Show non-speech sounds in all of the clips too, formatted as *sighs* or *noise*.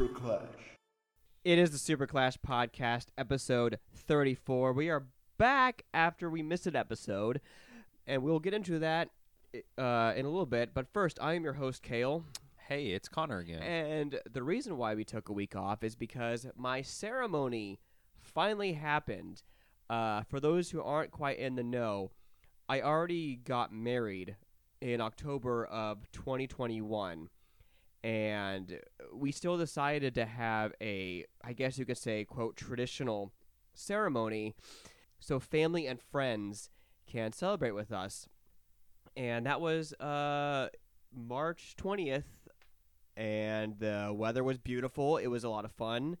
Super Clash. It is the Super Clash Podcast, episode 34. We are back after we missed an episode, and we'll get into that uh, in a little bit. But first, I am your host, Kale. Hey, it's Connor again. And the reason why we took a week off is because my ceremony finally happened. Uh, for those who aren't quite in the know, I already got married in October of 2021. And we still decided to have a, I guess you could say, quote, traditional ceremony so family and friends can celebrate with us. And that was uh, March 20th, and the weather was beautiful. It was a lot of fun.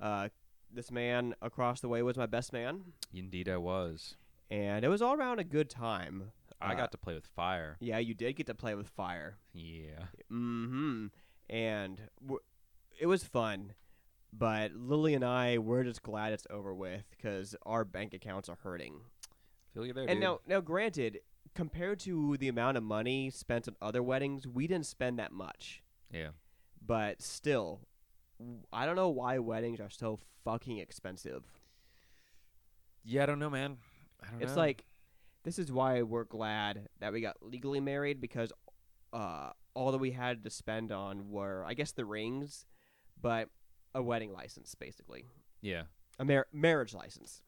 Uh, this man across the way was my best man, Indeed, I was. and it was all around a good time. I Uh, got to play with fire. Yeah, you did get to play with fire. Yeah. Mm-hmm. And w- it was fun. But Lily and I, we're just glad it's over with because our bank accounts are hurting. Feel you there, And dude. now, now, granted, compared to the amount of money spent on other weddings, we didn't spend that much. yeah. But still, I don't know why weddings are so fucking expensive. Yeah, I don't know, man. I don't know. It's know. like, this is why we're glad that we got legally married because uh, all that we had to spend on were, I guess, the rings, but a wedding license, basically. yeah. A mar- marriage license,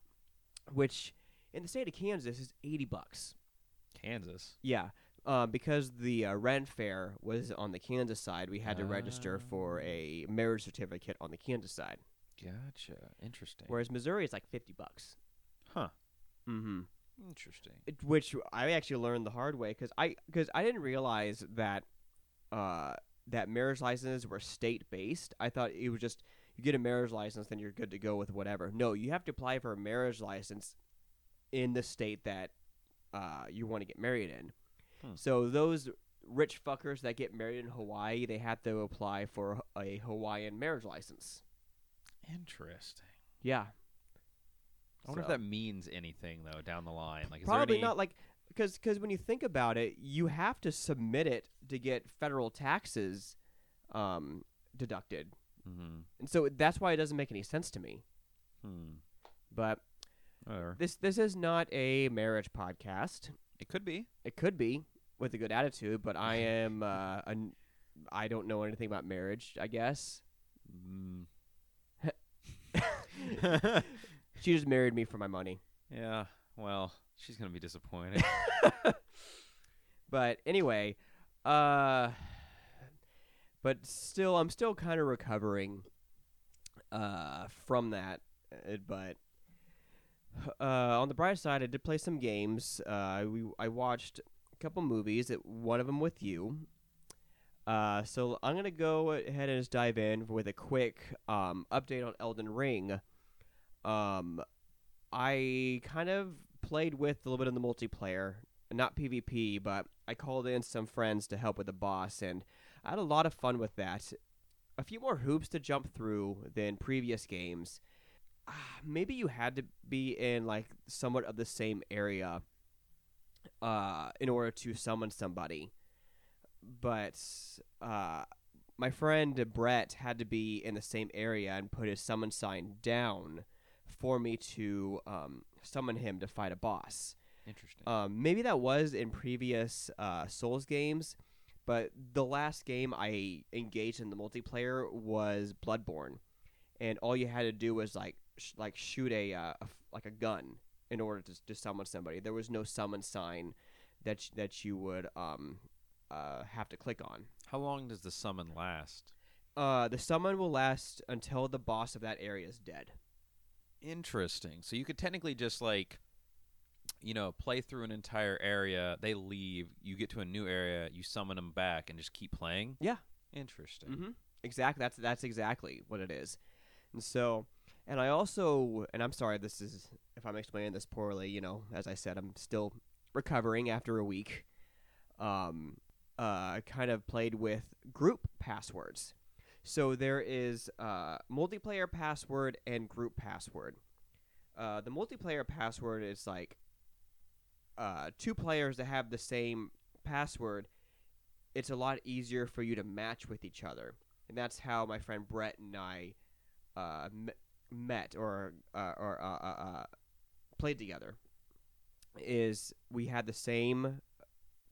which in the state of Kansas is 80 bucks. Kansas. Yeah, um, because the uh, ren fair was on the Kansas side, we had to register for Ah. a marriage certificate on the Kansas side. Gotcha. Interesting. Whereas Missouri is like fifty bucks. Huh. Mm-hmm. Interesting. It, which I actually learned the hard way because I because I didn't realize that uh, that marriage licenses were state based. I thought it was just you get a marriage license, then you're good to go with whatever. No, you have to apply for a marriage license in the state that uh, you want to get married in. Hmm. So those rich fuckers that get married in Hawaii, they have to apply for a Hawaiian marriage license. Interesting. Yeah, I wonder So- if that means anything though down the line. Like, Probably any- not like because because when you think about it, you have to submit it to get federal taxes um, deducted, Mhm. and so that's why it doesn't make any sense to me. Hmm. But Whatever. this this is not a marriage podcast. It could be. It could be with a good attitude, but I *laughs* am uh, an, I don't know anything about marriage. I guess Mm. *laughs* *laughs* she just married me for my money. yeah. Well, she's gonna be disappointed. *laughs* But anyway, uh, but still, I'm still kind of recovering uh, from that. uh, But uh, on the bright side, I did play some games. Uh, we I watched a couple movies. One of them with you. Uh, so I'm gonna go ahead and just dive in with a quick um, update on Elden Ring. Um, I kind of played with a little bit in the multiplayer, not PvP, but I called in some friends to help with the boss, and I had a lot of fun with that. A few more hoops to jump through than previous games. Ah, Maybe you had to be in like somewhat of the same area uh, in order to summon somebody, but uh, my friend Brett had to be in the same area and put his summon sign down for me to um, summon him to fight a boss. Interesting. Um, maybe that was in previous uh, Souls games, but the last game I engaged in the multiplayer was Bloodborne, and all you had to do was like sh- like shoot a, uh, a f- like a gun in order to, to summon somebody. There was no summon sign that sh- that you would um uh, have to click on. How long does the summon last? Uh, the summon will last until the boss of that area is dead. Interesting. So you could technically just like, you know, play through an entire area. They leave. You get to a new area. You summon them back and just keep playing. Yeah. Interesting. Mm-hmm. Exactly. That's that's exactly what it is. And so, and I also, and I'm sorry, this is if I'm explaining this poorly. You know, as I said, I'm still recovering after a week. Um, uh, kind of played with group passwords. So there is uh, multiplayer password and group password. Uh, the multiplayer password is like uh, two players that have the same password. It's a lot easier for you to match with each other. and that's how my friend Brett and I uh, me- met or uh, or uh, uh, uh, played together. Is we had the same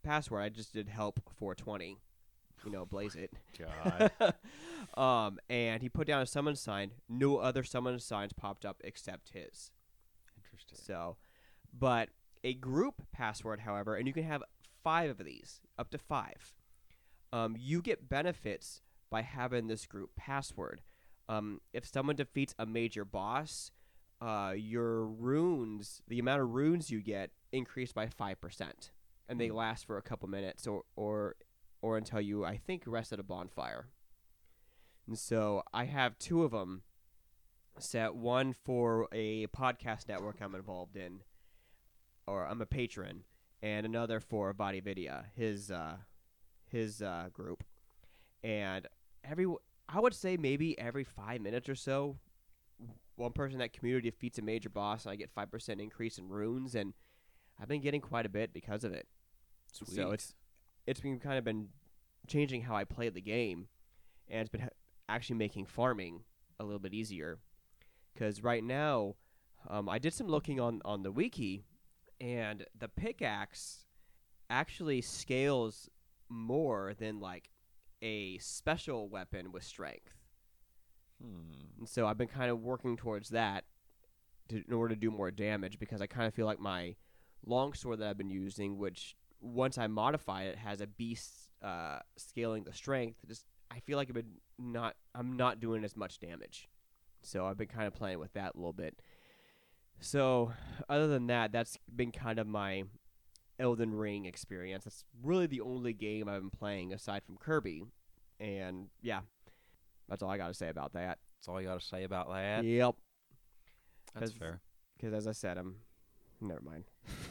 password. I just did help 420. You know, blaze it. *laughs* God. *laughs* um, and he put down a summon sign. No other summon signs popped up except his. Interesting. So, but a group password, however, and you can have five of these, up to five. Um, you get benefits by having this group password. Um, if someone defeats a major boss, uh, your runes, the amount of runes you get, increase by five percent, and they Hmm. last for a couple minutes or or or until you, I think, rest at a bonfire. And so I have two of them set. One for a podcast network I'm involved in, or I'm a patron, and another for Body Vidya, his uh, his uh, group. And every, I would say maybe every five minutes or so, one person in that community defeats a major boss, and I get five percent increase in runes, and I've been getting quite a bit because of it. Sweet. So it's it's been kind of been changing how I play the game, and it's been actually making farming a little bit easier. Because right now, um, I did some looking on on the wiki, and the pickaxe actually scales more than like a special weapon with strength. Hmm. And so I've been kind of working towards that to, in order to do more damage because I kind of feel like my longsword that I've been using, which once I modify it has a beast uh, scaling the strength. Just I feel like I've been not I'm not doing as much damage. So I've been kind of playing with that a little bit. So other than that, that's been kind of my Elden Ring experience. That's really the only game I've been playing aside from Kirby. And yeah, that's all I got to say about that. That's all you got to say about that. Yep. That's fair. Because as I said, I'm. Never mind.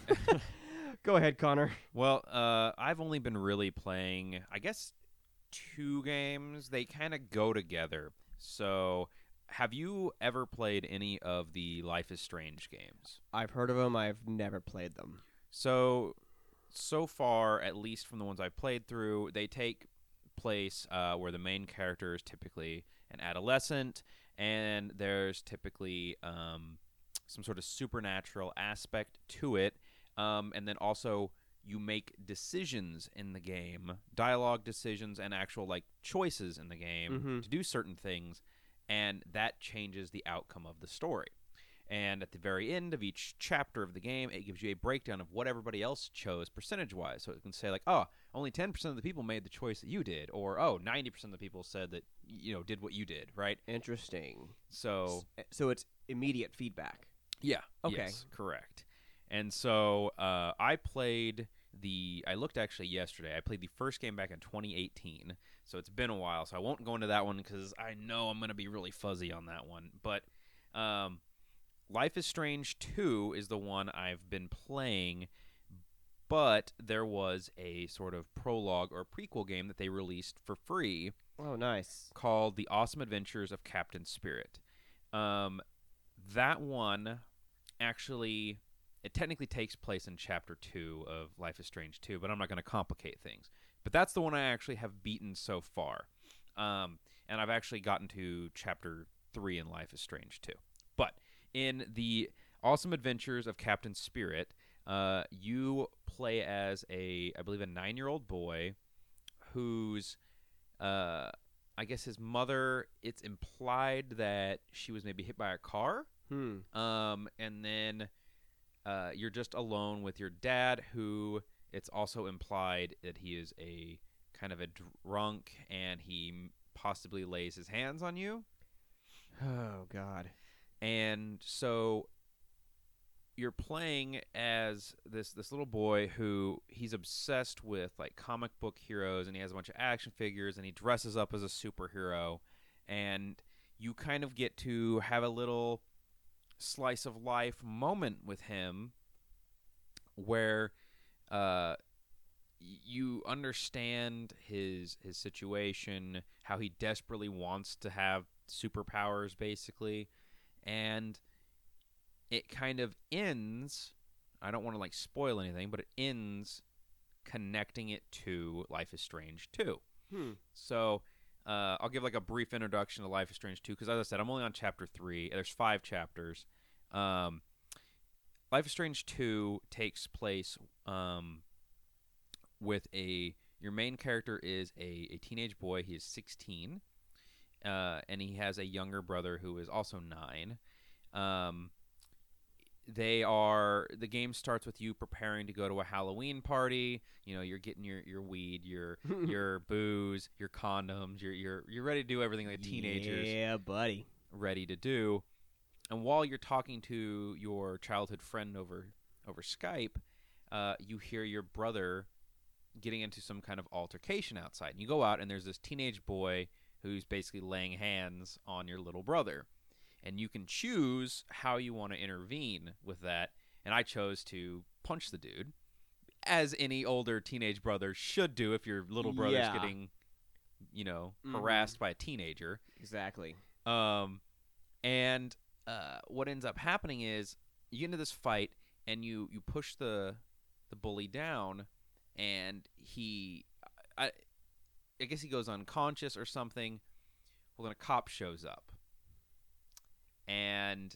*laughs* *laughs* Go ahead, Connor. Well, uh, I've only been really playing, I guess, two games. They kind of go together. So, have you ever played any of the Life is Strange games? I've heard of them. I've never played them. So, so far, at least from the ones I've played through, they take place uh, where the main character is typically an adolescent, and there's typically um, some sort of supernatural aspect to it. Um, and then also, you make decisions in the game, dialogue decisions, and actual like choices in the game Mhm. to do certain things, and that changes the outcome of the story. And at the very end of each chapter of the game, it gives you a breakdown of what everybody else chose percentage wise. So it can say, like, oh, only 10% of the people made the choice that you did, or oh, 90% of the people said that, you know, did what you did, right? Interesting. So, S- So it's immediate feedback. yeah. Okay. Yes, correct. And so uh, I played the. I looked actually yesterday. I played the first game back in 2018. So it's been a while. So I won't go into that one because I know I'm going to be really fuzzy on that one. But um, Life is Strange 2 is the one I've been playing. But there was a sort of prologue or prequel game that they released for free Oh, nice. called The Awesome Adventures of Captain Spirit. Um, that one actually, it technically takes place in Chapter 2 of Life is Strange 2, but I'm not going to complicate things. But that's the one I actually have beaten so far. Um, and I've actually gotten to Chapter 3 in Life is Strange 2. But in The Awesome Adventures of Captain Spirit, uh, you play as a, I believe, a nine year old boy who's uh, I guess his mother. It's implied that she was maybe hit by a car, Hmm. um, and then uh, you're just alone with your dad, who it's also implied that he is a kind of a drunk, and he possibly lays his hands on you, Oh God. and so you're playing as this this little boy who he's obsessed with like comic book heroes and he has a bunch of action figures and he dresses up as a superhero and you kind of get to have a little slice of life moment with him where uh you understand his his situation how he desperately wants to have superpowers basically and it kind of ends i don't want to like spoil anything but it ends connecting it to life is strange 2 Hmm. so uh, I'll give like a brief introduction to Life is Strange 2 because, as I said, I'm only on chapter three. There's five chapters. Um, Life is Strange 2 takes place um, with a your main character is a, a teenage boy. He is 16, uh, and he has a younger brother who is also nine. Um, they are the game starts with you preparing to go to a Halloween party. You know, you're getting your, your weed, your *laughs* your booze, your condoms. You're you're you're ready to do everything like teenagers Yeah, buddy. ready to do. And while you're talking to your childhood friend over over Skype, uh, you hear your brother getting into some kind of altercation outside. And you go out, and there's this teenage boy who's basically laying hands on your little brother. And you can choose how you want to intervene with that. And I chose to punch the dude, as any older teenage brother should do if your little brother's Yeah. getting, you know, Mhm. harassed by a teenager. Exactly. Um, and uh, what ends up happening is you get into this fight and you you push the the bully down, and he, I, I guess he goes unconscious or something. Well, then a cop shows up, and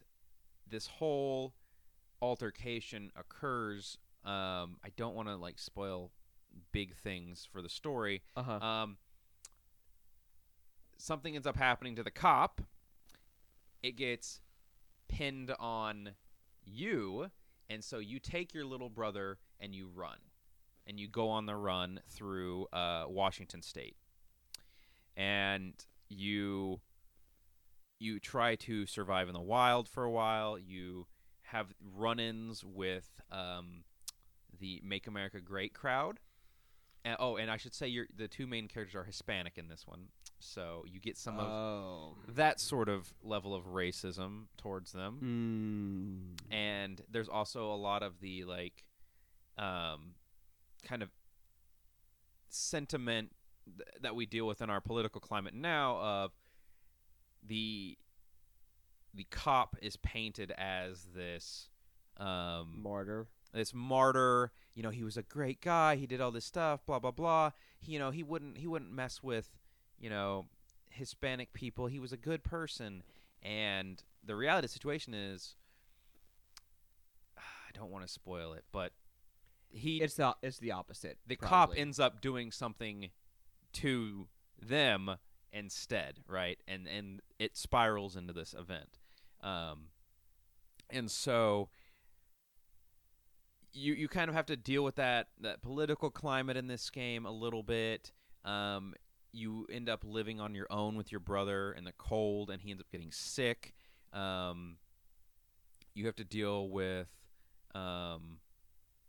this whole altercation occurs. Um, I don't want to like spoil big things for the story, Uh huh. um, something ends up happening to the cop. It gets pinned on you, and so you take your little brother and you run, and you go on the run through uh, Washington State, and you you try to survive in the wild for a while. You have run-ins with um, the Make America Great crowd. And, oh, and I should say the two main characters are Hispanic in this one, so you get some of oh. that sort of level of racism towards them. Mm. And there's also a lot of the like, um, kind of sentiment th- that we deal with in our political climate now of the the cop is painted as this um, Martyr. this martyr you know he was a great guy he did all this stuff blah blah blah he, you know he wouldn't he wouldn't mess with you know hispanic people he was a good person and the reality of the situation is *sighs* i don't want to spoil it but he It's the it's the opposite. the cop ends up doing something to them instead, right? And and it spirals into this event. Um, and so you you kind of have to deal with that that political climate in this game a little bit. Um, you end up living on your own with your brother in the cold, and he ends up getting sick. Um, you have to deal with um,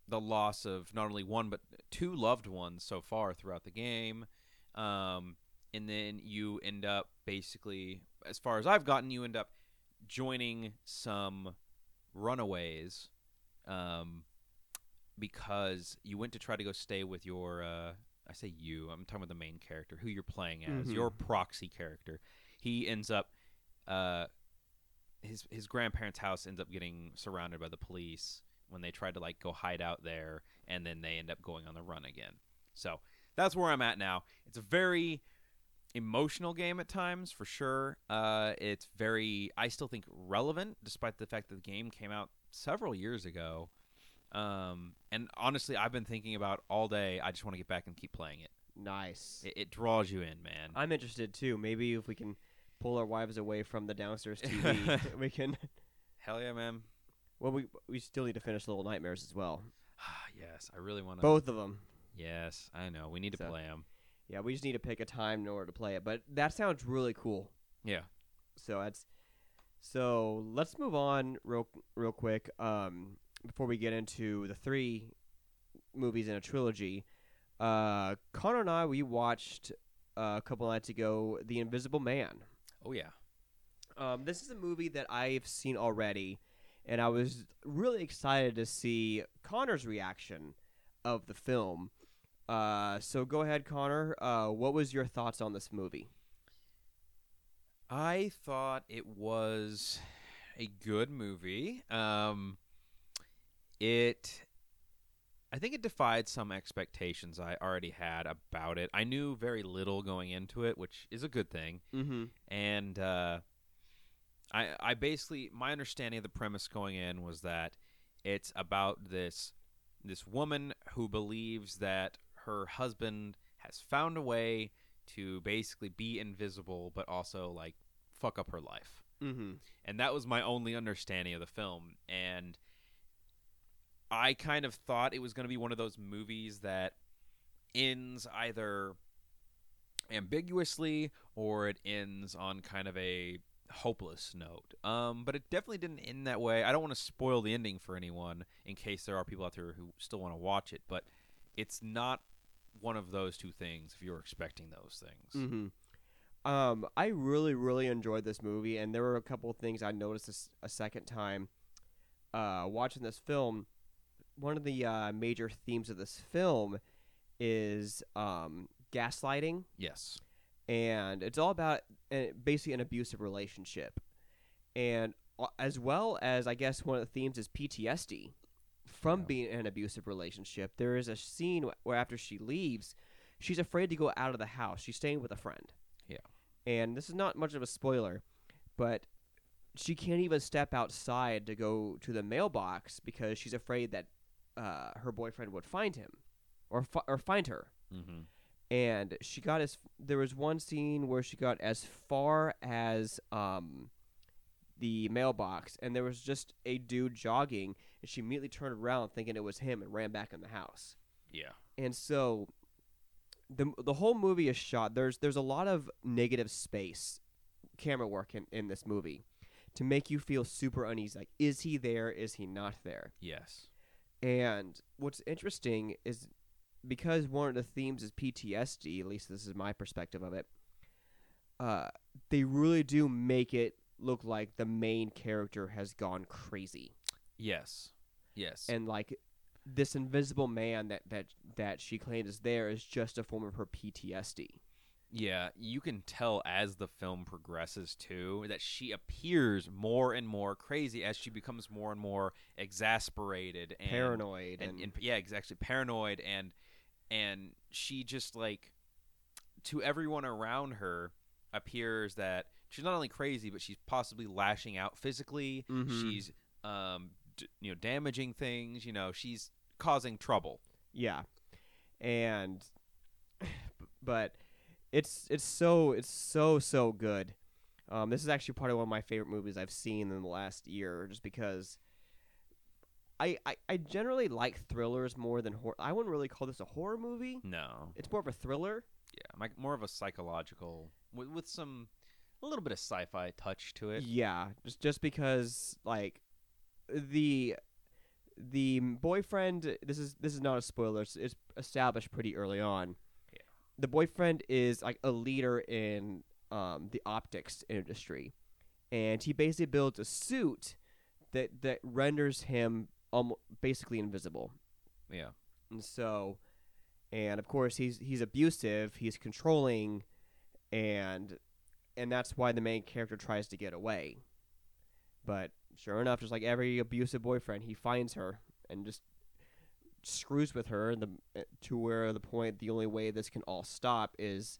the loss of not only one but two loved ones so far throughout the game. Um, and then you end up basically, as far as I've gotten, you end up joining some runaways um, because you went to try to go stay with your. Uh, I say you. I'm talking about the main character, who you're playing as, Mhm. your proxy character. He ends up. Uh, his his grandparents' house ends up getting surrounded by the police when they tried to like go hide out there, and then they end up going on the run again. So that's where I'm at now. It's a very emotional game at times, for sure. Uh, it's very, I still think, relevant, despite the fact that the game came out several years ago. Um, and honestly, I've been thinking about all day. I just want to get back and keep playing it. Nice. It, it draws you in, man. I'm interested too. Maybe if we can pull our wives away from the downstairs TV, *laughs* we can. Hell yeah, man. Well, we we still need to finish Little Nightmares as well. Ah *sighs* yes, I really want to. Both of them. Yes, I know. We need to So- play them. Yeah, we just need to pick a time in order to play it. But that sounds really cool. Yeah. So that's so. Let's move on real real quick. Um, before we get into the three movies in a trilogy, uh, Connor and I we watched uh, a couple nights ago The Invisible Man. Oh yeah. Um, this is a movie that I've seen already, and I was really excited to see Connor's reaction of the film. Uh, so go ahead, Connor. Uh, what was your thoughts on this movie? I thought it was a good movie. Um, it I think it defied some expectations I already had about it. I knew very little going into it, which is a good thing. Mm-hmm. And uh, I, I basically my understanding of the premise going in was that it's about this this woman who believes that her husband has found a way to basically be invisible, but also like fuck up her life. Mm-hmm. And that was my only understanding of the film. And I kind of thought it was going to be one of those movies that ends either ambiguously or it ends on kind of a hopeless note. Um, but it definitely didn't end that way. I don't want to spoil the ending for anyone in case there are people out there who still want to watch it, but it's not one of those two things if you're expecting those things. Mm-hmm. Um, I really, really enjoyed this movie, and there were a couple of things I noticed a second time uh, watching this film. One of the uh, major themes of this film is um, gaslighting, Yes. and it's all about uh, basically an abusive relationship, and uh, as well as I guess one of the themes is PTSD from Yeah. being in an abusive relationship. There is a scene where after she leaves, she's afraid to go out of the house. She's staying with a friend. Yeah. And this is not much of a spoiler, but she can't even step outside to go to the mailbox because she's afraid that uh, her boyfriend would find him or fi- or find her Mm-hmm. and she got as there was one scene where she got as far as um the mailbox and there was just a dude jogging and she immediately turned around thinking it was him and ran back in the house Yeah. and so the the whole movie is shot there's there's a lot of negative space camera work in, in this movie to make you feel super uneasy like is he there is he not there Yes. And what's interesting is because one of the themes is PTSD, at least this is my perspective of it, uh, they really do make it look like the main character has gone crazy. Yes. Yes. And like this invisible man that, that, that she claims is there is just a form of her PTSD. Yeah, you can tell as the film progresses too that she appears more and more crazy as she becomes more and more exasperated and Paranoid and, and, and yeah, exactly paranoid and and she just like to everyone around her appears that she's not only crazy but she's possibly lashing out physically. Mhm. She's um d- you know damaging things, you know, she's causing trouble. Yeah, and *sighs* but it's it's so it's so so good. Um, this is actually part of one of my favorite movies I've seen in the last year, just because I I, I generally like thrillers more than horror. I wouldn't really call this a horror movie. No. It's more of a thriller. Yeah, like more of a psychological with, with some a little bit of sci-fi touch to it. Yeah, just just because like the the boyfriend. This is this is not a spoiler. It's, it's established pretty early on. The boyfriend is like a leader in um, the optics industry, and he basically builds a suit that that renders him um, basically invisible. Yeah. And so, and of course he's he's abusive, he's controlling, and and that's why the main character tries to get away. But sure enough, just like every abusive boyfriend, he finds her and just screws with her. The to where the point the only way this can all stop is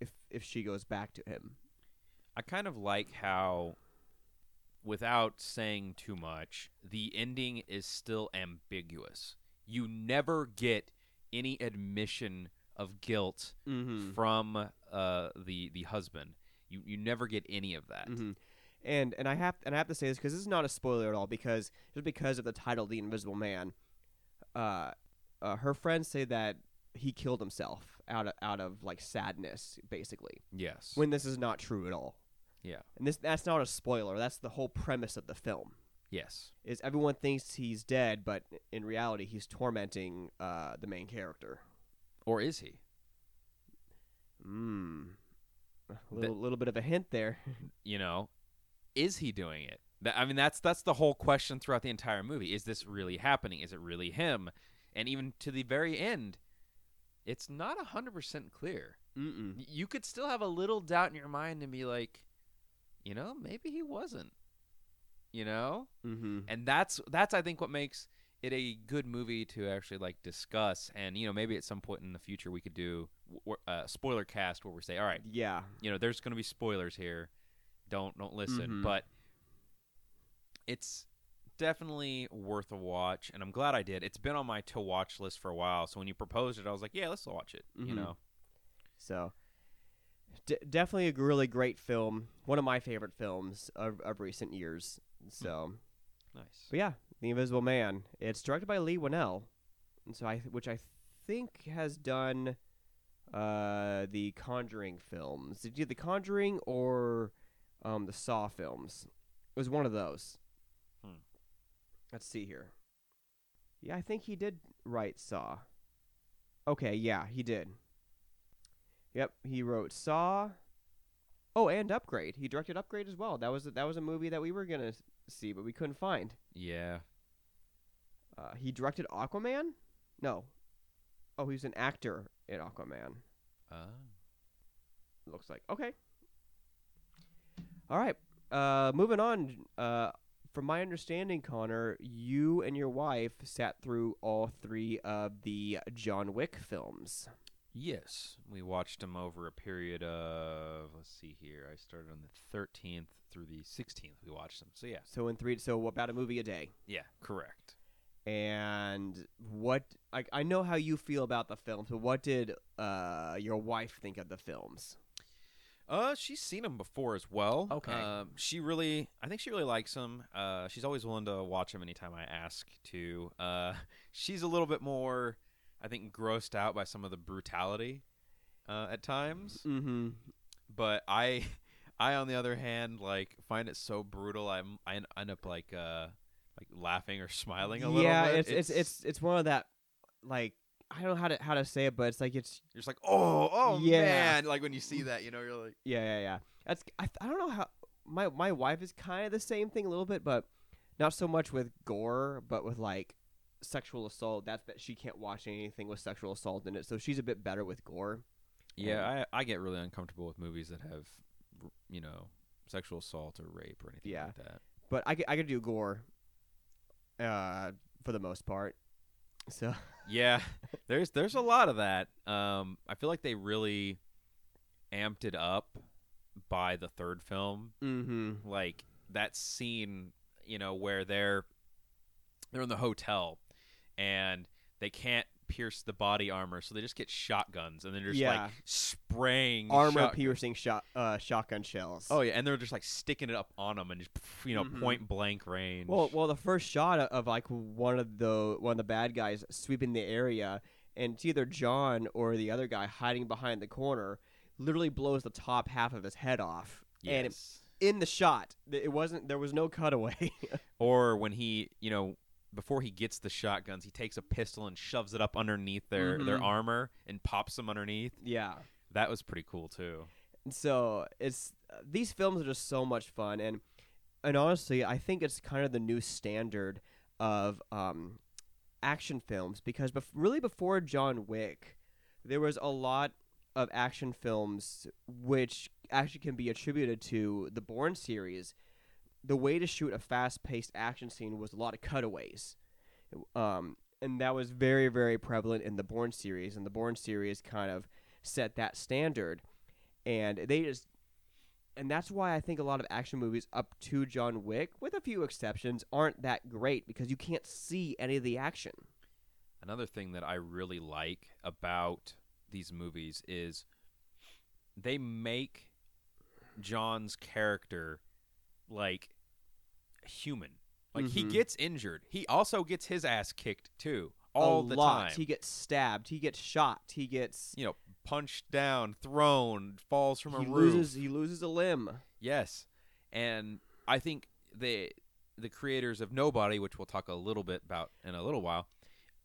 if if she goes back to him. I kind of like how without saying too much, the ending is still ambiguous. You never get any admission of guilt Mm-hmm. from uh, the the husband. You you never get any of that. hmm And and I have and I have to say this because this is not a spoiler at all because just because of the title, The Invisible Man, uh, uh, her friends say that he killed himself out of out of like sadness, basically. Yes. When this is not true at all. yeah. And this that's not a spoiler. That's the whole premise of the film. Yes. Is everyone thinks he's dead, but in reality, he's tormenting uh, the main character. Or is he? Mm. A little, little bit of a hint there. *laughs* You know, is he doing it? That, I mean, that's that's the whole question throughout the entire movie. Is this really happening? Is it really him? And even to the very end, it's not hundred percent clear. Mm-mm. You could still have a little doubt in your mind and be like, you know, maybe he wasn't. You know, Mm-hmm. and that's that's I think what makes it a good movie to actually like discuss, and you know maybe at some point in the future we could do a uh, spoiler cast where we say, all right, Yeah. you know, there's going to be spoilers here. Don't don't listen. Mhm. But it's definitely worth a watch, and I'm glad I did. It's been on my to watch list for a while. So when you proposed it, I was like, yeah, let's watch it. You Mhm. know, So, d- definitely a really great film. One of my favorite films of, of recent years. So, nice. but yeah, The Invisible Man. It's directed by Leigh Whannell, and so I, which I think has done uh, the Conjuring films. Did you do the Conjuring or um, the Saw films? It was one of those. Let's see here. Yeah, I think he did write Saw. Okay, yeah, he did. Yep, he wrote Saw. Oh, and Upgrade. He directed Upgrade as well. That was that was a movie that we were gonna see, but we couldn't find. Yeah. Uh, he directed Aquaman. No. Oh, he's an actor in Aquaman. Uh, Looks like okay. All right. Uh, moving on. Uh, from my understanding, Connor, you and your wife sat through all three of the John Wick films. yes, we watched them over a period of let's see here. I started on the 13th through the 16th. We watched them. So yeah, So in three, so about a movie a day. yeah, correct. And what I I know how you feel about the films, but what did uh your wife think of the films? Uh, she's seen him before as well. Okay. Um, she really, I think she really likes him. Uh, she's always willing to watch him anytime I ask to. Uh, *laughs* she's a little bit more, I think, grossed out by some of the brutality, uh, at times. Mm-hmm. But I, I on the other hand, like find it so brutal. I'm, I end up like, uh, like laughing or smiling a little Yeah, bit. it's, it's it's it's one of that like I don't know how to how to say it, but it's like it's You're just like, oh, oh Yeah. man! Like when you see that, you know, you're like, yeah yeah yeah. That's I I don't know how my my wife is kind of the same thing a little bit, but not so much with gore, but with like sexual assault. That's that she can't watch anything with sexual assault in it, so she's a bit better with gore. Yeah, I I get really uncomfortable with movies that have, you know, sexual assault or rape or anything Yeah. like that. But I could, I could do gore, uh, for the most part. So Yeah, there's there's a lot of that. Um, I feel like they really amped it up by the third film. mm-hmm. Like that scene, you know, where they're they're in the hotel and they can't pierce the body armor, so they just get shotguns and they're just Yeah. like spraying armor shot- piercing shot uh shotgun shells. Oh yeah, and they're just like sticking it up on them and just you know Mhm. point blank range. Well, well, the first shot of, of like one of the one of the bad guys sweeping the area, and it's either John or the other guy hiding behind the corner, literally blows the top half of his head off. And it, yes. in the shot, th- it wasn't. There was no cutaway. *laughs* or when he, you know, before he gets the shotguns, he takes a pistol and shoves it up underneath their their Mhm. armor and pops them underneath. yeah. That was pretty cool too. So it's these films are just so much fun, and and honestly, I think it's kind of the new standard of um, action films because bef- really before John Wick, there was a lot of action films which actually can be attributed to the Bourne series. The way to shoot a fast-paced action scene was a lot of cutaways, um, and that was very, very prevalent in the Bourne series. And the Bourne series kind of set that standard and they just and that's why I think a lot of action movies up to John Wick, with a few exceptions, aren't that great because you can't see any of the action. Another thing that I really like about these movies is they make John's character like human. Like he Mhm. gets injured. He also gets his ass kicked too all a the lot. time. He gets stabbed. He gets shot. He gets. you know, punched down, thrown, falls from a he roof. loses. He loses a limb. Yes, and I think the the creators of Nobody, which we'll talk a little bit about in a little while,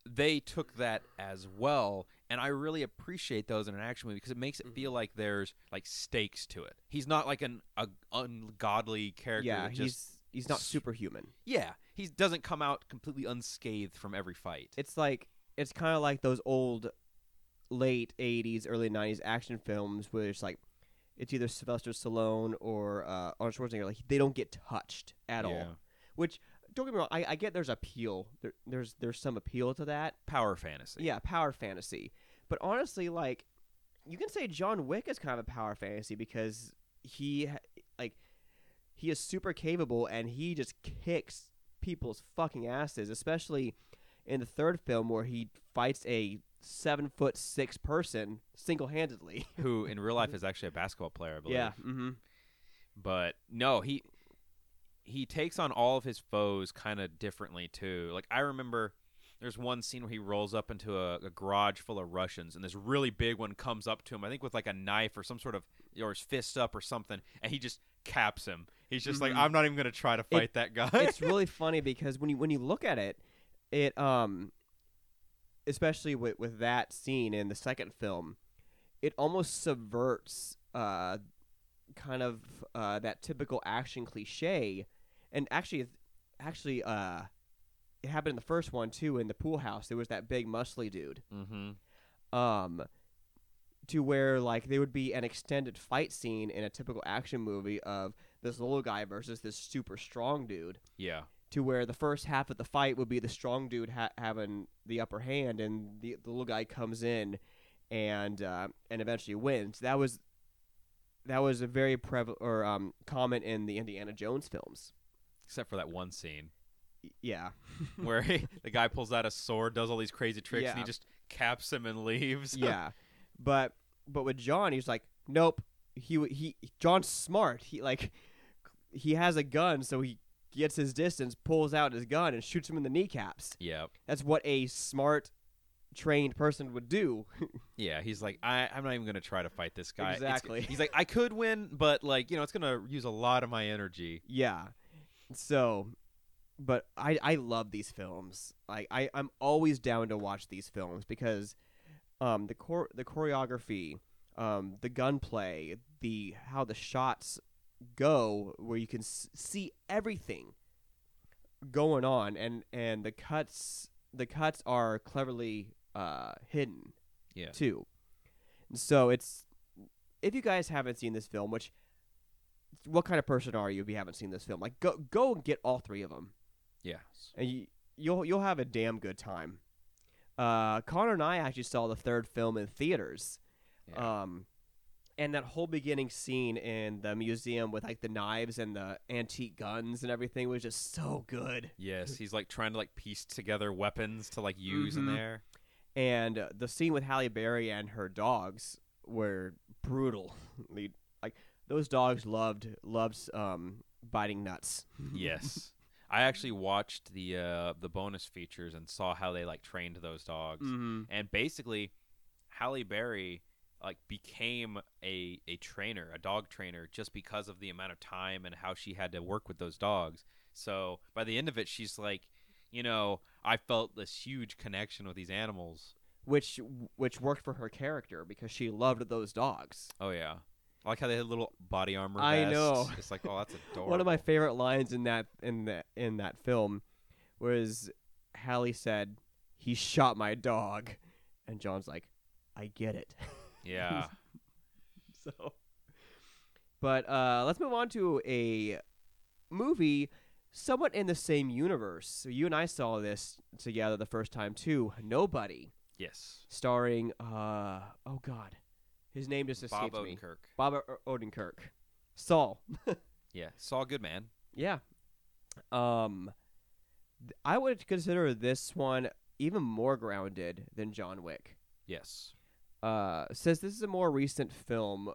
they took that as well, and I really appreciate those in an action movie because it makes it Mm-hmm. feel like there's like stakes to it. He's not like an a, ungodly character. yeah, that he's just he's not superhuman. yeah, he doesn't come out completely unscathed from every fight. It's like it's kind of like those old, late '80s, early '90s action films where it's like. It's either Sylvester Stallone or uh, Arnold Schwarzenegger. Like they don't get touched at all. Which don't get me wrong. I, I get there's appeal. There, there's there's some appeal to that. Power fantasy. Yeah, power fantasy. But honestly, like you can say John Wick is kind of a power fantasy because he he is super capable and he just kicks people's fucking asses, especially in the third film where he fights a seven foot six person single handedly. *laughs* Who in real life is actually a basketball player, I believe. Yeah. Mm-hmm. But no, he he takes on all of his foes kind of differently too. Like I remember there's one scene where he rolls up into a, a garage full of Russians, and this really big one comes up to him. I think with like a knife or some sort of or his fist up or something, and he just caps him. He's just Mhm. like, I'm not even gonna try to It- fight that guy. it's really *laughs* funny because when you when you look at it, it um, especially with with that scene in the second film, it almost subverts uh, kind of uh that typical action cliche, and actually, actually uh, it happened in the first one too. In the pool house, there was that big muscly dude. mm-hmm. Um. To where like there would be an extended fight scene in a typical action movie of this little guy versus this super strong dude Yeah. to where the first half of the fight would be the strong dude ha- having the upper hand, and the, the little guy comes in and uh, and eventually wins. That was that was a very prevalent or um, common in the Indiana Jones films. Except for that one scene Yeah, *laughs* where he, the guy pulls out a sword, does all these crazy tricks, and he just caps him and leaves. *laughs* yeah, but but with John, he's like, nope. He he John's smart. He like he has a gun, so he gets his distance, pulls out his gun, and shoots him in the kneecaps. yeah. That's what a smart, trained person would do. *laughs* Yeah, he's like, I, I'm not even gonna try to fight this guy. It's- Exactly. he's like, I could win, but like, you know, it's gonna use a lot of my energy. Yeah. So, but I I love these films. Like I I'm always down to watch these films because um the core the choreography, um the gunplay, the how the shots go where you can s- see everything going on and and the cuts the cuts are cleverly uh hidden Yeah. too. And so it's if you guys haven't seen this film, which what kind of person are you if you haven't seen this film? Like go go and get all three of them, Yes. and you, you'll you'll have a damn good time. Uh, Connor and I actually saw the third film in theaters. Yeah. Um, and that whole beginning scene in the museum with like the knives and the antique guns and everything was just so good. yes, he's like trying to like piece together weapons to like use in Mhm. there. and uh, the scene with Halle Berry and her dogs were brutal. *laughs* Like those dogs loved loved um, biting nuts. *laughs* yes. I actually watched the uh the bonus features and saw how they like trained those dogs. Mm-hmm. And basically Halle Berry like became a a trainer, a dog trainer just because of the amount of time and how she had to work with those dogs. So by the end of it she's like, you know, I felt this huge connection with these animals. Which which worked for her character because she loved those dogs. Oh yeah. I like how they had little body armor. I know. It's like, oh, that's adorable. *laughs* One of my favorite lines in that in that in that film was Halle said, "He shot my dog," and John's like, "I get it." *laughs* yeah. *laughs* so, but uh, let's move on to a movie somewhat in the same universe. So you and I saw this together the first time too. Nobody, Yes. starring uh oh god, his name just Bob escapes me. Odenkirk. Bob O- Odenkirk. Saul. *laughs* Yeah. Saul Goodman. Yeah. Um, I would consider this one even more grounded than John Wick. Yes. Uh, since this is a more recent film,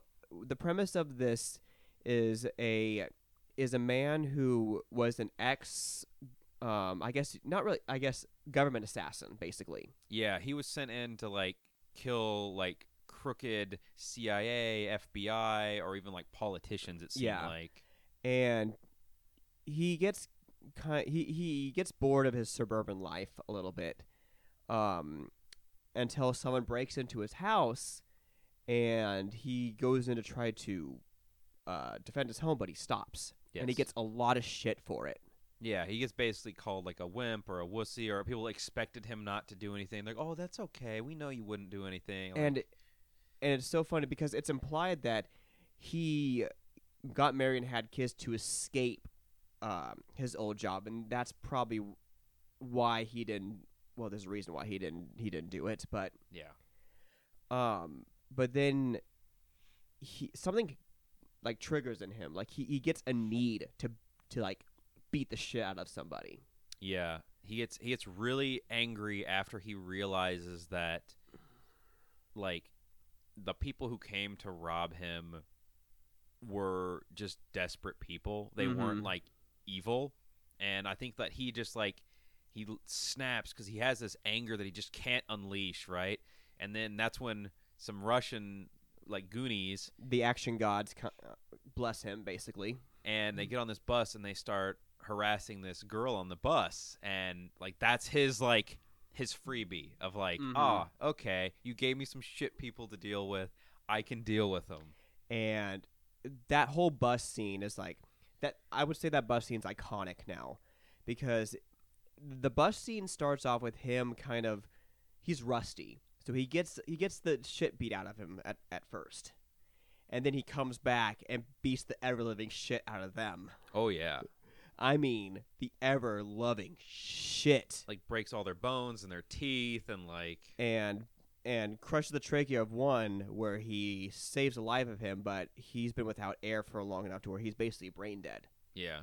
the premise of this is a is a man who was an ex, um, I guess not really, I guess government assassin, basically. Yeah, he was sent in to like kill like crooked CIA, FBI, or even like politicians. It seemed Yeah. like. and he gets kind he he gets bored of his suburban life a little bit um until someone breaks into his house and he goes in to try to uh, defend his home but he stops and he gets a lot of shit for it Yeah, he gets basically called like a wimp or a wussy, or people expected him not to do anything. Like, oh, that's okay. We know you wouldn't do anything. Like, and and it's so funny because it's implied that he got married and had kids to escape um, his old job, and that's probably why he didn't. Well, there's a reason why he didn't he didn't do it, but Yeah. um, but then he something like triggers in him, like he, he gets a need to to like beat the shit out of somebody. Yeah, he gets he gets really angry after he realizes that like the people who came to rob him were just desperate people. They weren't Mhm. like evil, and I think that he just like he snaps because he has this anger that he just can't unleash, right? And then that's when some Russian like Goonies The action gods co- uh, bless him, basically. and they get on this bus and they start harassing this girl on the bus and like that's his like his freebie of like Mhm. oh okay you gave me some shit people to deal with i can deal with them and that whole bus scene is like that i would say that bus scene's iconic now because the bus scene starts off with him kind of he's rusty. So he gets he gets the shit beat out of him at, at first. And then he comes back and beats the ever living shit out of them. Oh yeah. I mean the ever loving shit. Like breaks all their bones and their teeth and like and and crushes the trachea of one where he saves the life of him but he's been without air for long enough to where he's basically brain dead. Yeah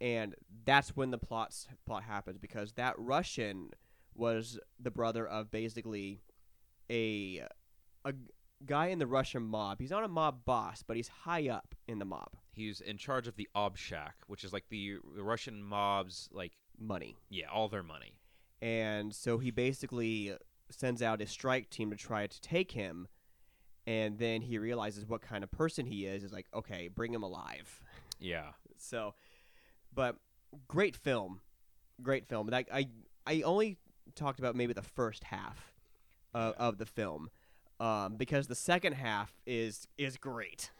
and that's when the plots plot happens because that Russian was the brother of basically a a guy in the Russian mob. He's not a mob boss, but he's high up in the mob. he's in charge of the obshak which is like the, the russian mobs like Money. yeah all their money And so he basically sends out a strike team to try to take him and then he realizes what kind of person he is is like, okay, bring him alive. yeah *laughs* So, but great film, great film. Like I, I only talked about maybe the first half of, Yeah. of the film, um, because the second half is is great.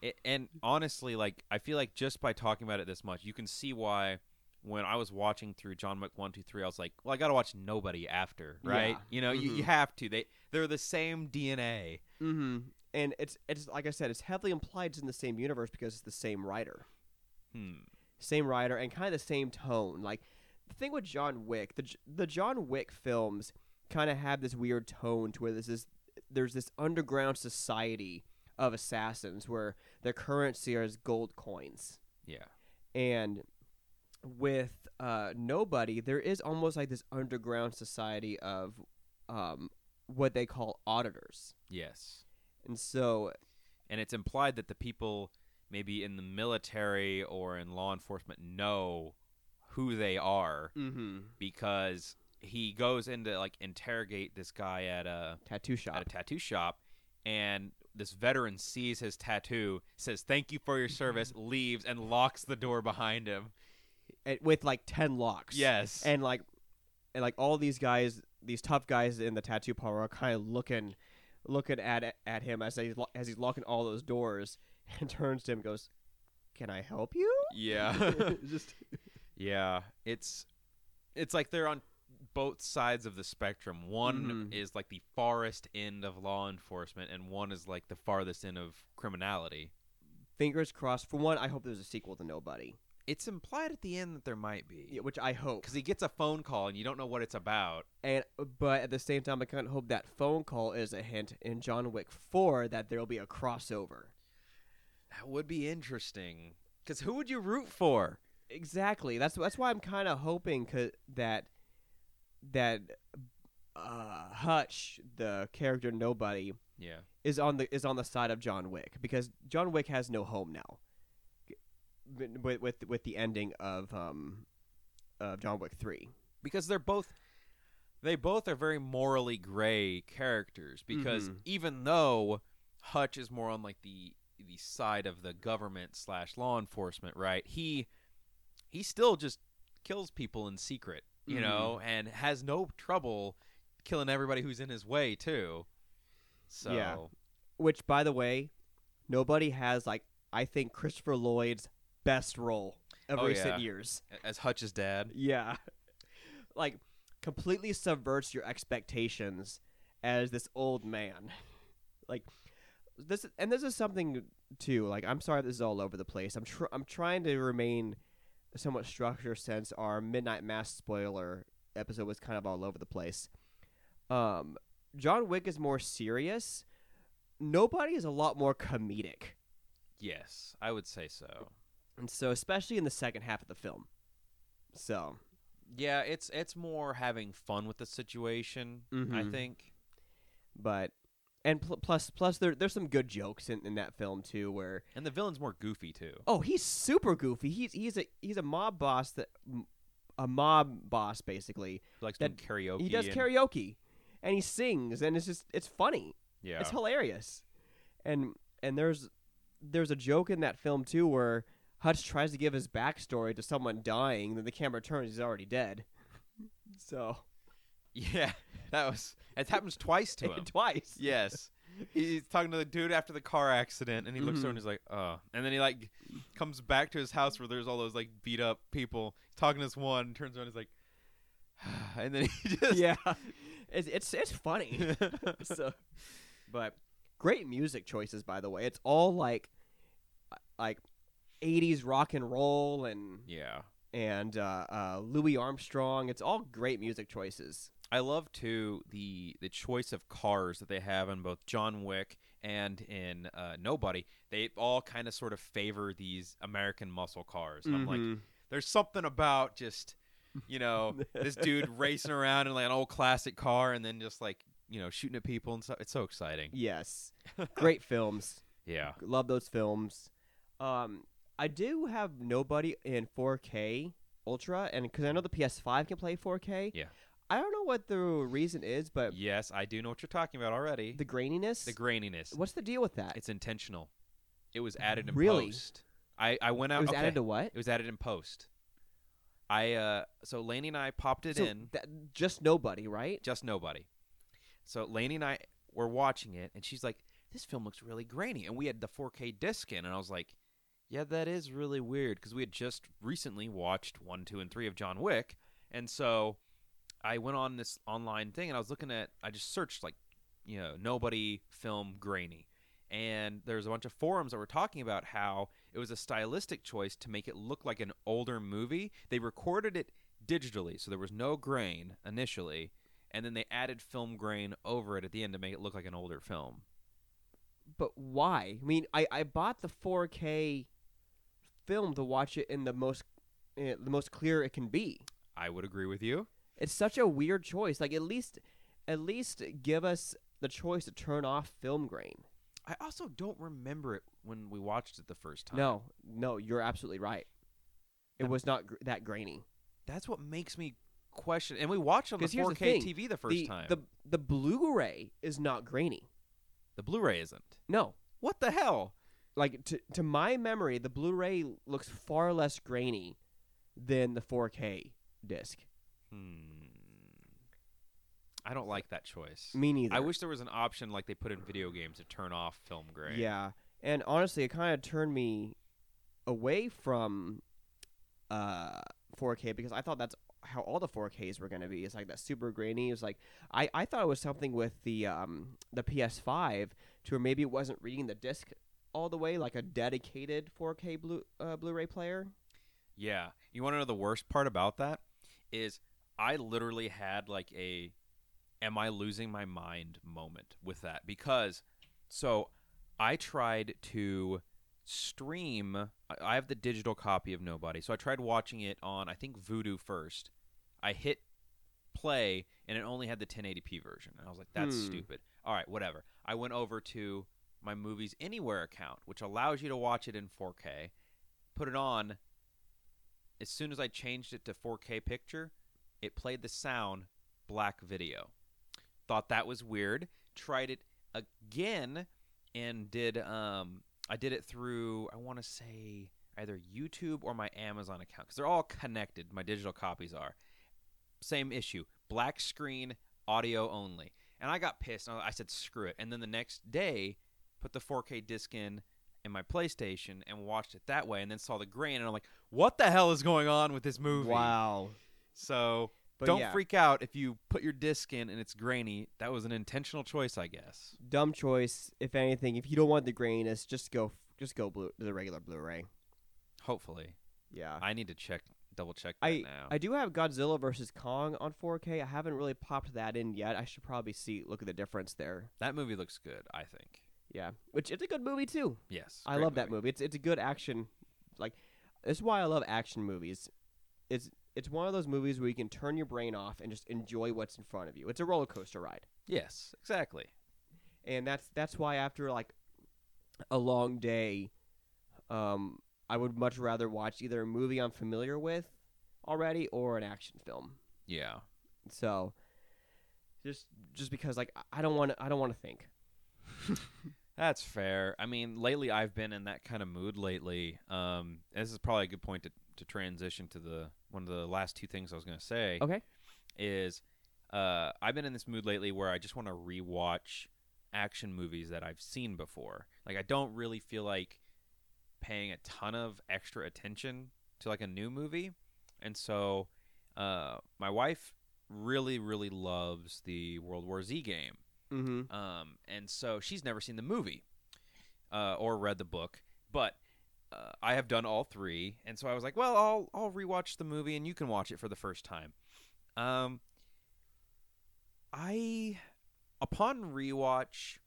It, and honestly, like I feel like just by talking about it this much, you can see why. When I was watching through John Wick one, two, three, I was like, "Well, I got to watch Nobody after, right? Yeah. You know, you, you Mhm. have to. They they're the same DNA. Mm-hmm. And it's it's like I said, it's heavily implied it's in the same universe because it's the same writer, Hmm. Same writer, and kind of the same tone. Like the thing with John Wick, the the John Wick films kind of have this weird tone to where this is there's this underground society of assassins where their currency is gold coins. Yeah, And with uh, Nobody, there is almost like this underground society of um, what they call auditors. yes. And so, And it's implied that the people maybe in the military or in law enforcement know who they are mm-hmm. because he goes in to like interrogate this guy at a tattoo shop. at a tattoo shop and this veteran sees his tattoo says thank you for your service *laughs* leaves and locks the door behind him and- with like 10 locks. yes And like, and like all these guys, these tough guys in the tattoo parlor are kind of looking, looking at at him as he's as he's locking all those doors, *laughs* and turns to him and goes, "Can I help you?" yeah *laughs* *laughs* Just yeah it's it's like they're on both sides of the spectrum one Mhm. is like the farthest end of law enforcement and one is like the farthest end of criminality fingers crossed. For one, I hope there's a sequel to Nobody, it's implied at the end that there might be yeah, which I hope. because he gets a phone call and you don't know what it's about And but at the same time, I kind of hope that phone call is a hint in John Wick Four that there will be a crossover. That would be interesting because who would you root for Exactly. That's that's why I'm kind of hoping that that uh, Hutch, the character Nobody, yeah is on the is on the side of John Wick because John Wick has no home now. With with with the ending of um of John Wick Three. because they're both they both are very morally gray characters because Mhm. even though Hutch is more on like the the side of the government slash law enforcement, right? He he still just kills people in secret, you Mhm. know, and has no trouble killing everybody who's in his way too. So Yeah. Which, by the way, nobody has like I think Christopher Lloyd's best role of Oh, recent yeah. years. as Hutch's dad, Yeah. *laughs* like completely subverts your expectations as this old man. like this and this is something too. Like I'm sorry this is all over the place. I'm tr- I'm trying to remain somewhat structured since our Midnight Mass spoiler episode was kind of all over the place. Um, John Wick is more serious. Nobody is a lot more comedic, Yes, I would say so. and so especially in the second half of the film. So Yeah, it's it's more having fun with the situation. I Mhm. think. but and pl- plus plus there there's some good jokes in, in that film too where And the villain's more goofy too. oh he's super goofy he's he's a he's a mob boss that a mob boss basically He likes That- doing karaoke. he does and- karaoke and he sings and it's just it's funny Yeah. it's hilarious and and there's there's a joke in that film too where Hutch tries to give his backstory to someone dying then the camera turns he's already dead *laughs* so Yeah, that was. It happens twice to *laughs* him. twice yes, he's talking to the dude after the car accident, and he looks over Mhm. and he's like, "Oh," and then he like comes back to his house where there's all those like beat up people. He's talking to this one, turns around, and he's like, *sighs* and then he *laughs* just yeah it's it's, it's funny *laughs* so, but great music choices, by the way. It's all like, like, '80s rock and roll and yeah. and uh, uh, Louis Armstrong. It's all great music choices. I love too the the choice of cars that they have in both John Wick and in uh, Nobody. They all kind of sort of favor these American muscle cars. And I'm like, Mhm. there's something about just you know *laughs* this dude racing around in like an old classic car and then just like you know shooting at people and stuff. It's so exciting. yes, *laughs* great films. Yeah. Love those films. Um, I do have Nobody in 4K Ultra, and because I know the PS5 can play 4K. Yeah. I don't know what the reason is, but Yes, I do know what you're talking about already. the graininess. The graininess. What's the deal with that? It's intentional. It was added in Really? post. I I went out. it was okay. added to what? It was added in post. I uh so Laney and I popped it So in. that- just Nobody, right? just nobody. So Lainey and I were watching it, and she's like, "This film looks really grainy." And we had the 4K disc in, and I was like, "Yeah, that is really weird," because we had just recently watched one, two, and three of John Wick, and so I went on this online thing, and I was looking at, I just searched like, you know, nobody film grainy, and there's a bunch of forums that were talking about how it was a stylistic choice to make it look like an older movie. They recorded it digitally, so there was no grain initially, and then they added film grain over it at the end to make it look like an older film. But why? I mean, I, I bought the 4K film to watch it in the most uh, the most clear it can be. I would agree with you. It's such a weird choice. Like at least at least give us the choice to turn off film grain. I also don't remember it when we watched it the first time. No, no, you're absolutely right. It was not gr- that grainy. That's what makes me question. And we watched it on the 'Cause here's the 4K thing, TV the first the, time. The the Blu-ray is not grainy. the Blu-ray isn't. No. What the hell? Like to to my memory, the Blu-ray looks far less grainy than the 4K disc. Hmm. I don't like that choice. Me neither. I wish there was an option like they put in video games to turn off film grain. Yeah, and honestly, it kind of turned me away from uh 4K because I thought that's how all the 4Ks were going to be. It's like that super grainy. It's like I, I thought it was something with the um the PS5 to where maybe it wasn't reading the disc all the way like a dedicated 4K blue uh, Blu-ray player. Yeah. You want to know the worst part about that is I literally had like a am I losing my mind moment with that because so I tried to stream I- have the digital copy of Nobody. So I tried watching it on I think Vudu first. I hit play and it only had the 1080p version. And I was like that's Hmm. stupid. All right, whatever. I went over to my Movies Anywhere account, which allows you to watch it in 4K. Put it on as soon as I changed it to 4K picture, it played the sound black video. Thought that was weird. Tried it again and did um I did it through I want to say either YouTube or my Amazon account cuz they're all connected. My digital copies are. Same issue. Black screen, audio only. And I got pissed. I said screw it. And then the next day put the 4K disc in in my PlayStation and watched it that way and then saw the grain and I'm like, what the hell is going on with this movie? Wow. So But don't yeah, freak out if you put your disc in and it's grainy. That was an intentional choice, I guess. dumb choice. If anything, if you don't want the graininess, just go just go blue the regular Blu-ray. Hopefully. Yeah. I need to check, double check that I now. I do have Godzilla versus Kong on 4K. I haven't really popped that in yet. I should probably see look at the difference there. that movie looks good. I think. Yeah, which it's a good movie too. Yes, I love that movie. It's it's a good action. Like this is why I love action movies. It's it's one of those movies where you can turn your brain off and just enjoy what's in front of you. It's a roller coaster ride. Yes, exactly. and that's that's why after like a long day um i would much rather watch either a movie i'm familiar with already or an action film Yeah. so just just because like I- don't want to i don't want to think *laughs* That's fair. I mean, lately I've been in that kind of mood lately. Um, this is probably a good point to, to transition to the one of the last two things I was going to say. okay Is uh, I've been in this mood lately where I just want to rewatch action movies that I've seen before. Like I don't really feel like paying a ton of extra attention to like a new movie, and so uh, my wife really really loves the World War Z game. mm-hmm Um, and so she's never seen the movie uh, or read the book, but uh, I have done all three, and so I was like, well, I'll I'll rewatch the movie, and you can watch it for the first time. Um, I upon rewatch,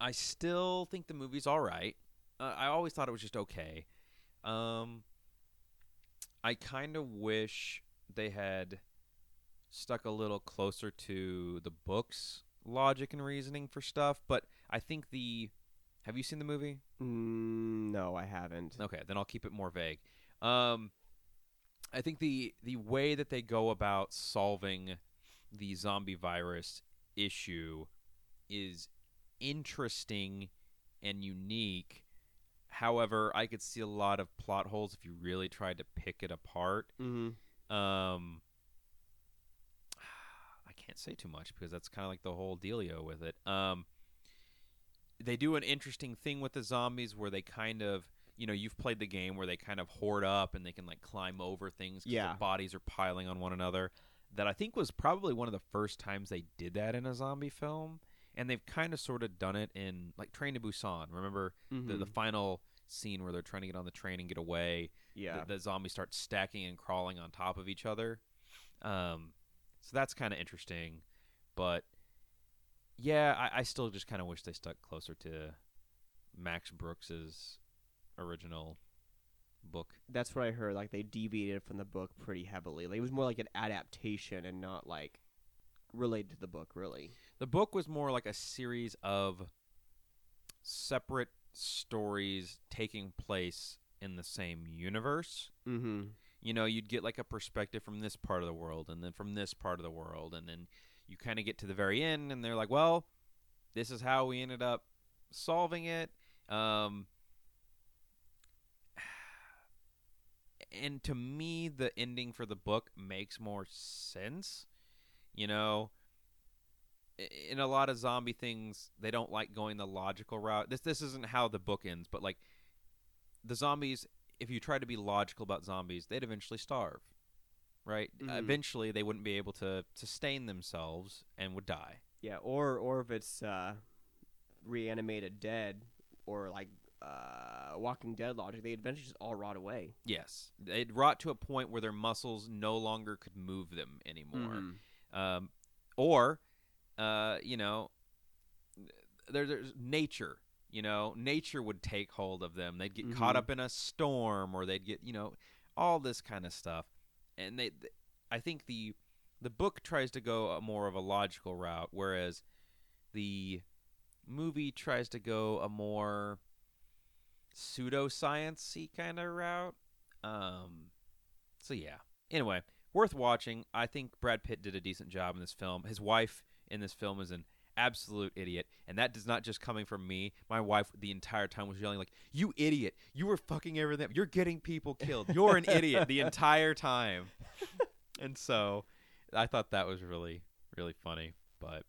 I still think the movie's all right. Uh, I always thought it was just okay. Um, I kind of wish they had stuck a little closer to the book's logic and reasoning for stuff, but I think the have you seen the movie? mm, no i haven't Okay, then I'll keep it more vague. Um, I think the the way that they go about solving the zombie virus issue is interesting and unique. However, I could see a lot of plot holes if you really tried to pick it apart. mm-hmm Um, *sighs* I can't say too much because that's kind of like the whole dealio with it. Um, they do an interesting thing with the zombies where they kind of, you know, you've played the game where they kind of hoard up and they can like climb over things Yeah. their bodies are piling on one another. That I think was probably one of the first times they did that in a zombie film, and they've kind of sort of done it in like Train to Busan. Remember the, the Mhm. final scene where they're trying to get on the train and get away yeah the, the zombies start stacking and crawling on top of each other. Um, so that's kind of interesting, but yeah, I, I still just kind of wish they stuck closer to Max Brooks's original book. that's what i heard like they deviated from the book pretty heavily like, it was more like an adaptation and not like related to the book really The book was more like a series of separate stories taking place in the same universe. mm-hmm you know, you'd get like a perspective from this part of the world and then from this part of the world and then you kind of get to the very end and they're like, "Well, this is how we ended up solving it." Um *sighs* and to me the ending for the book makes more sense. You know, in a lot of zombie things, they don't like going the logical route. This this isn't how the book ends, but like the zombies if you try to be logical about zombies, they'd eventually starve. Right? Mhm. Eventually they wouldn't be able to sustain themselves and would die. Yeah, or or if it's uh, reanimated dead or like uh, Walking Dead logic, they eventually just all rot away. Yes. They'd rot to a point where their muscles no longer could move them anymore. Mhm. um, or uh, you know there, there's nature you know nature would take hold of them they'd get caught Mhm. up in a storm or they'd get you know all this kind of stuff and they th- i think the the book tries to go a more of a logical route whereas the movie tries to go a more pseudoscience-y kind of route um so yeah anyway worth watching. I think Brad Pitt did a decent job in this film. His wife in this film is an absolute idiot, and that does not just coming from me. My wife the entire time was yelling like, "You idiot! You were fucking everything. up. You're getting people killed. You're an idiot!" the entire time. *laughs* And so, I thought that was really really funny. But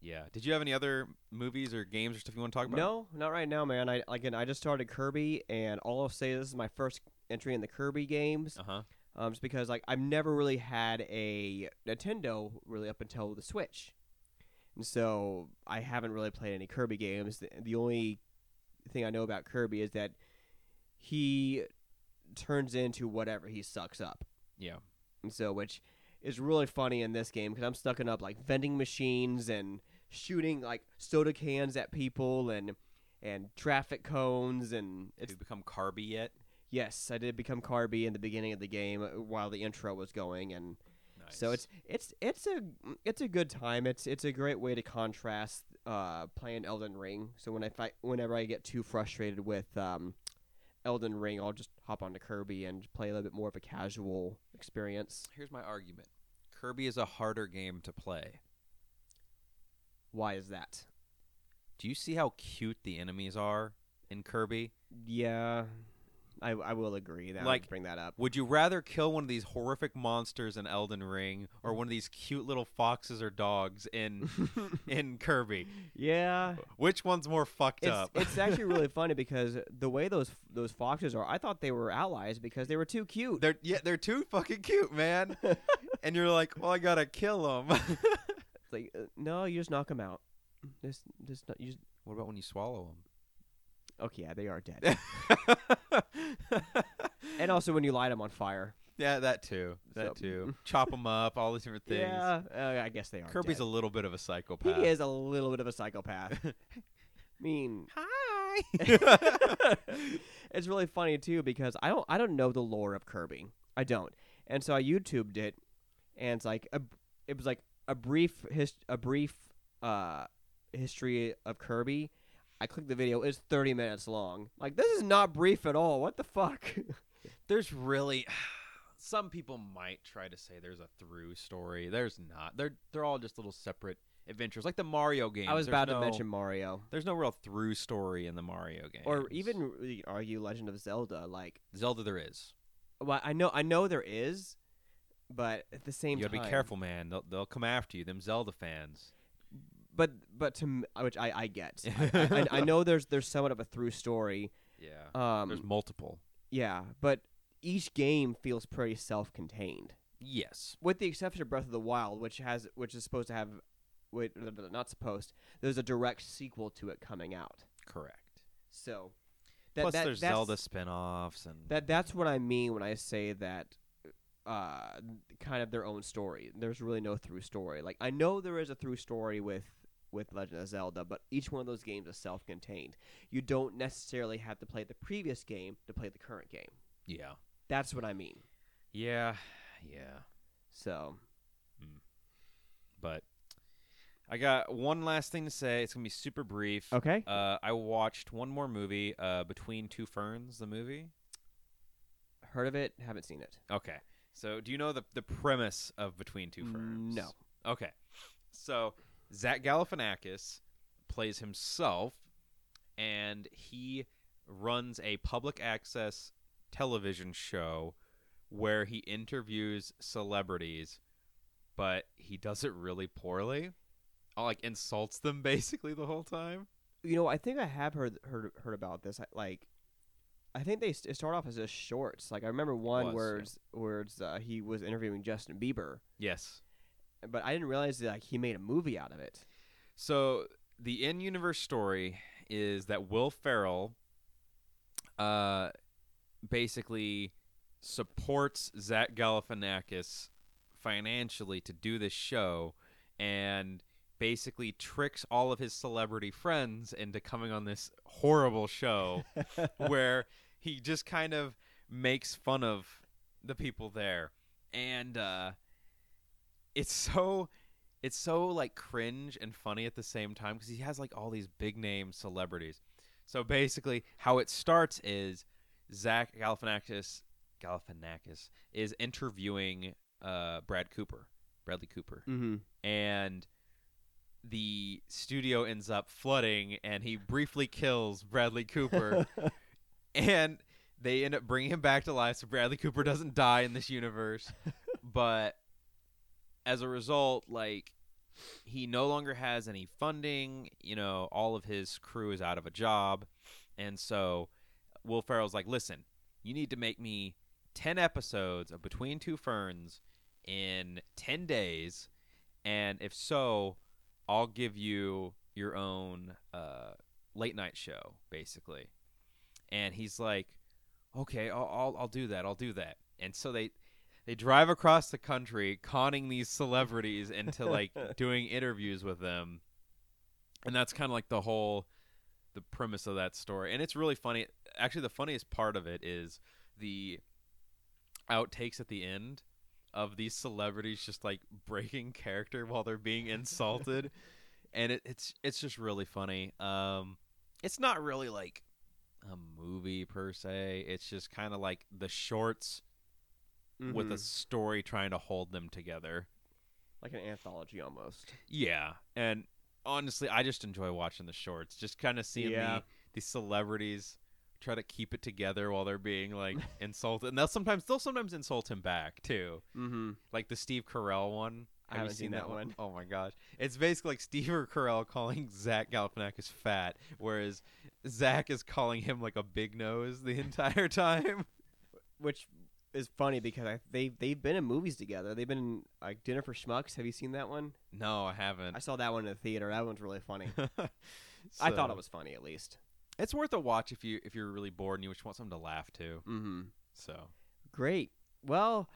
yeah, did you have any other movies or games or stuff you want to talk about? No, not right now, man. I again, I just started Kirby, and all I'll say is this is my first entry in the Kirby games. Uh huh. Um, just because like I've never really had a Nintendo really up until the Switch, so I haven't really played any Kirby games. The, only thing I know about Kirby is that he turns into whatever he sucks up. Yeah. And so, which is really funny in this game because I'm sucking up like vending machines and shooting like soda cans at people and and traffic cones and Have it's you become Carby yet? yes, I did become Carby in the beginning of the game uh, while the intro was going and Nice. so it's it's it's a it's a good time. It's it's a great way to contrast uh, playing Elden Ring. So when I fight, whenever I get too frustrated with um, Elden Ring, I'll just hop onto Kirby and play a little bit more of a casual experience. Here's my argument. Kirby is a harder game to play. Why is that? Do you see how cute the enemies are in Kirby? Yeah, I I will agree. That Like- like bring that up. Would you rather kill one of these horrific monsters in Elden Ring or one of these cute little foxes or dogs in *laughs* in Kirby? yeah, Which one's more fucked it's up? it's actually really *laughs* funny because the way those those foxes are, I thought they were allies because they were too cute. they're yeah, they're too fucking cute, man. *laughs* and you're like, well, I gotta kill them. It's like uh, no, you just knock them out. Just just not, you just, what about when you swallow okay, yeah, they are dead. *laughs* and also when you light them on fire. yeah, that too. That So- too. *laughs* Chop them up, all these different things. Yeah, uh, I guess they are. Kirby's dead. a little bit of a psychopath. he is a little bit of a psychopath. *laughs* I mean, Hi. it's really funny too because I don't I don't know the lore of Kirby. I don't, and so I YouTubed it, and it's like a, it was like a brief his a brief uh history of Kirby. I clicked the video. It's thirty minutes long. Like this is not brief at all. What the fuck? *laughs* there's really *sighs* some people might try to say there's a through story. There's not. They're they're all just little separate adventures, like the Mario games. I was There's about no- to mention Mario, There's no real through story in the Mario games, or even argue Legend of Zelda. Like, Zelda. There is. well, I know I know there is, but at the same time You gotta time, be careful, man. They'll they'll come after you. Them Zelda fans. But but to m- which I I get. I, I, *laughs* I know there's there's somewhat of a through story. Yeah. Um, there's multiple. yeah, but each game feels pretty self-contained, Yes. with the exception of Breath of the Wild, which has which is supposed to have, wait, no, no, no, not supposed. There's a direct sequel to it coming out. Correct. So, that, Plus, that, there's that's, Zelda spin-offs and That that's what I mean when I say that. Uh, kind of their own story. There's really no through story. Like I know there is a through story with with Legend of Zelda, but each one of those games is self-contained. You don't necessarily have to play the previous game to play the current game. yeah, That's what I mean. yeah, yeah. So, But I got one last thing to say. It's gonna be super brief. okay. Uh, I watched one more movie, uh, Between Two Ferns, the movie. Heard of it, haven't seen it. Okay. So, do you know the the premise of Between Two Ferns? No. Okay. So, Zach Galifianakis plays himself, and he runs a public access television show where he interviews celebrities, but he does it really poorly. Like insults them *laughs* basically the whole time. You know, I think I have heard heard heard about this. I, like, I think they st- start off as just shorts. Like I remember one Was, where yeah. where it's, uh, he was interviewing Justin Bieber, Yes. But I didn't realize that like he made a movie out of it. So the in-universe story is that Will Ferrell, uh, basically supports Zach Galifianakis financially to do this show, and basically tricks all of his celebrity friends into coming on this horrible show *laughs* where he just kind of makes fun of the people there, and uh, it's so it's so like cringe and funny at the same time because he has like all these big name celebrities. So basically, how it starts is Zach Galifianakis Galifianakis is interviewing uh, Brad Cooper, Bradley Cooper, Mm-hmm. and the studio ends up flooding, and he briefly kills Bradley Cooper, *laughs* and they end up bringing him back to life. So Bradley Cooper doesn't die in this universe, *laughs* but as a result, like he no longer has any funding. You know, all of his crew is out of a job, and so Will Ferrell's like, "Listen, you need to make me ten episodes of Between Two Ferns in ten days, and if so, I'll give you your own uh, late night show, basically." And he's like, okay, I'll, I'll I'll do that. I'll do that. And so they they drive across the country conning these celebrities into like *laughs* doing interviews with them. And that's kind of like the whole the premise of that story. And it's really funny. Actually, the funniest part of it is the outtakes at the end of these celebrities just like breaking character while they're being insulted. and it, it's it's just really funny. Um it's not really like a movie per se. It's just kind of like the shorts with a Mhm. story trying to hold them together. like an anthology almost. Yeah, and honestly, I just enjoy watching the shorts. Just kind of seeing Yeah. the these celebrities try to keep it together while they're being like *laughs* insulted, and they'll sometimes they'll sometimes insult him back too. Mm-hmm. Like the Steve Carell one. I Have you haven't seen that one. Oh my gosh, it's basically like Steve or Carell *laughs* calling Zach Galifianakis fat, whereas Zach is calling him like a big nose the *laughs* entire time. Which is funny because I, they they've been in movies together. They've been in like Dinner for Schmucks. Have you seen that one? No, I haven't. I saw that one in the theater. That one's really funny. *laughs* I thought it was funny at least. It's worth a watch if you if you're really bored and you just want something to laugh to. Mm-hmm. So Great. Well,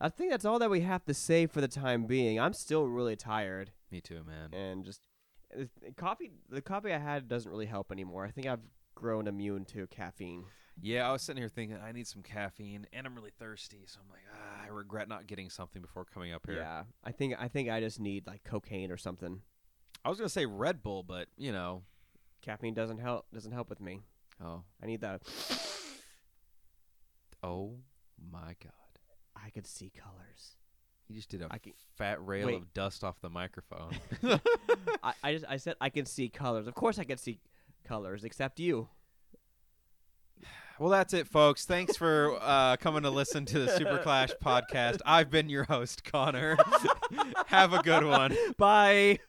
I think that's all that we have to say for the time being. I'm still really tired me too, man. and just uh, coffee. The coffee I had doesn't really help anymore. I think I've grown immune to caffeine. Yeah, I was sitting here thinking I need some caffeine and I'm really thirsty, so I'm like, ah, I regret not getting something before coming up here. Yeah, I think I think I just need like cocaine or something. I was gonna say Red Bull, but you know, Caffeine doesn't help. Doesn't help with me. oh, I need that. oh my God, I could see colors. he just did a I can- fat rail Wait. of dust off the microphone. *laughs* I, I just I said I can see colors. Of course I can see colors, except you. Well, that's it, folks. Thanks for uh, coming to listen to the Super Clash podcast. I've been your host, Connor. *laughs* Have a good one. Bye.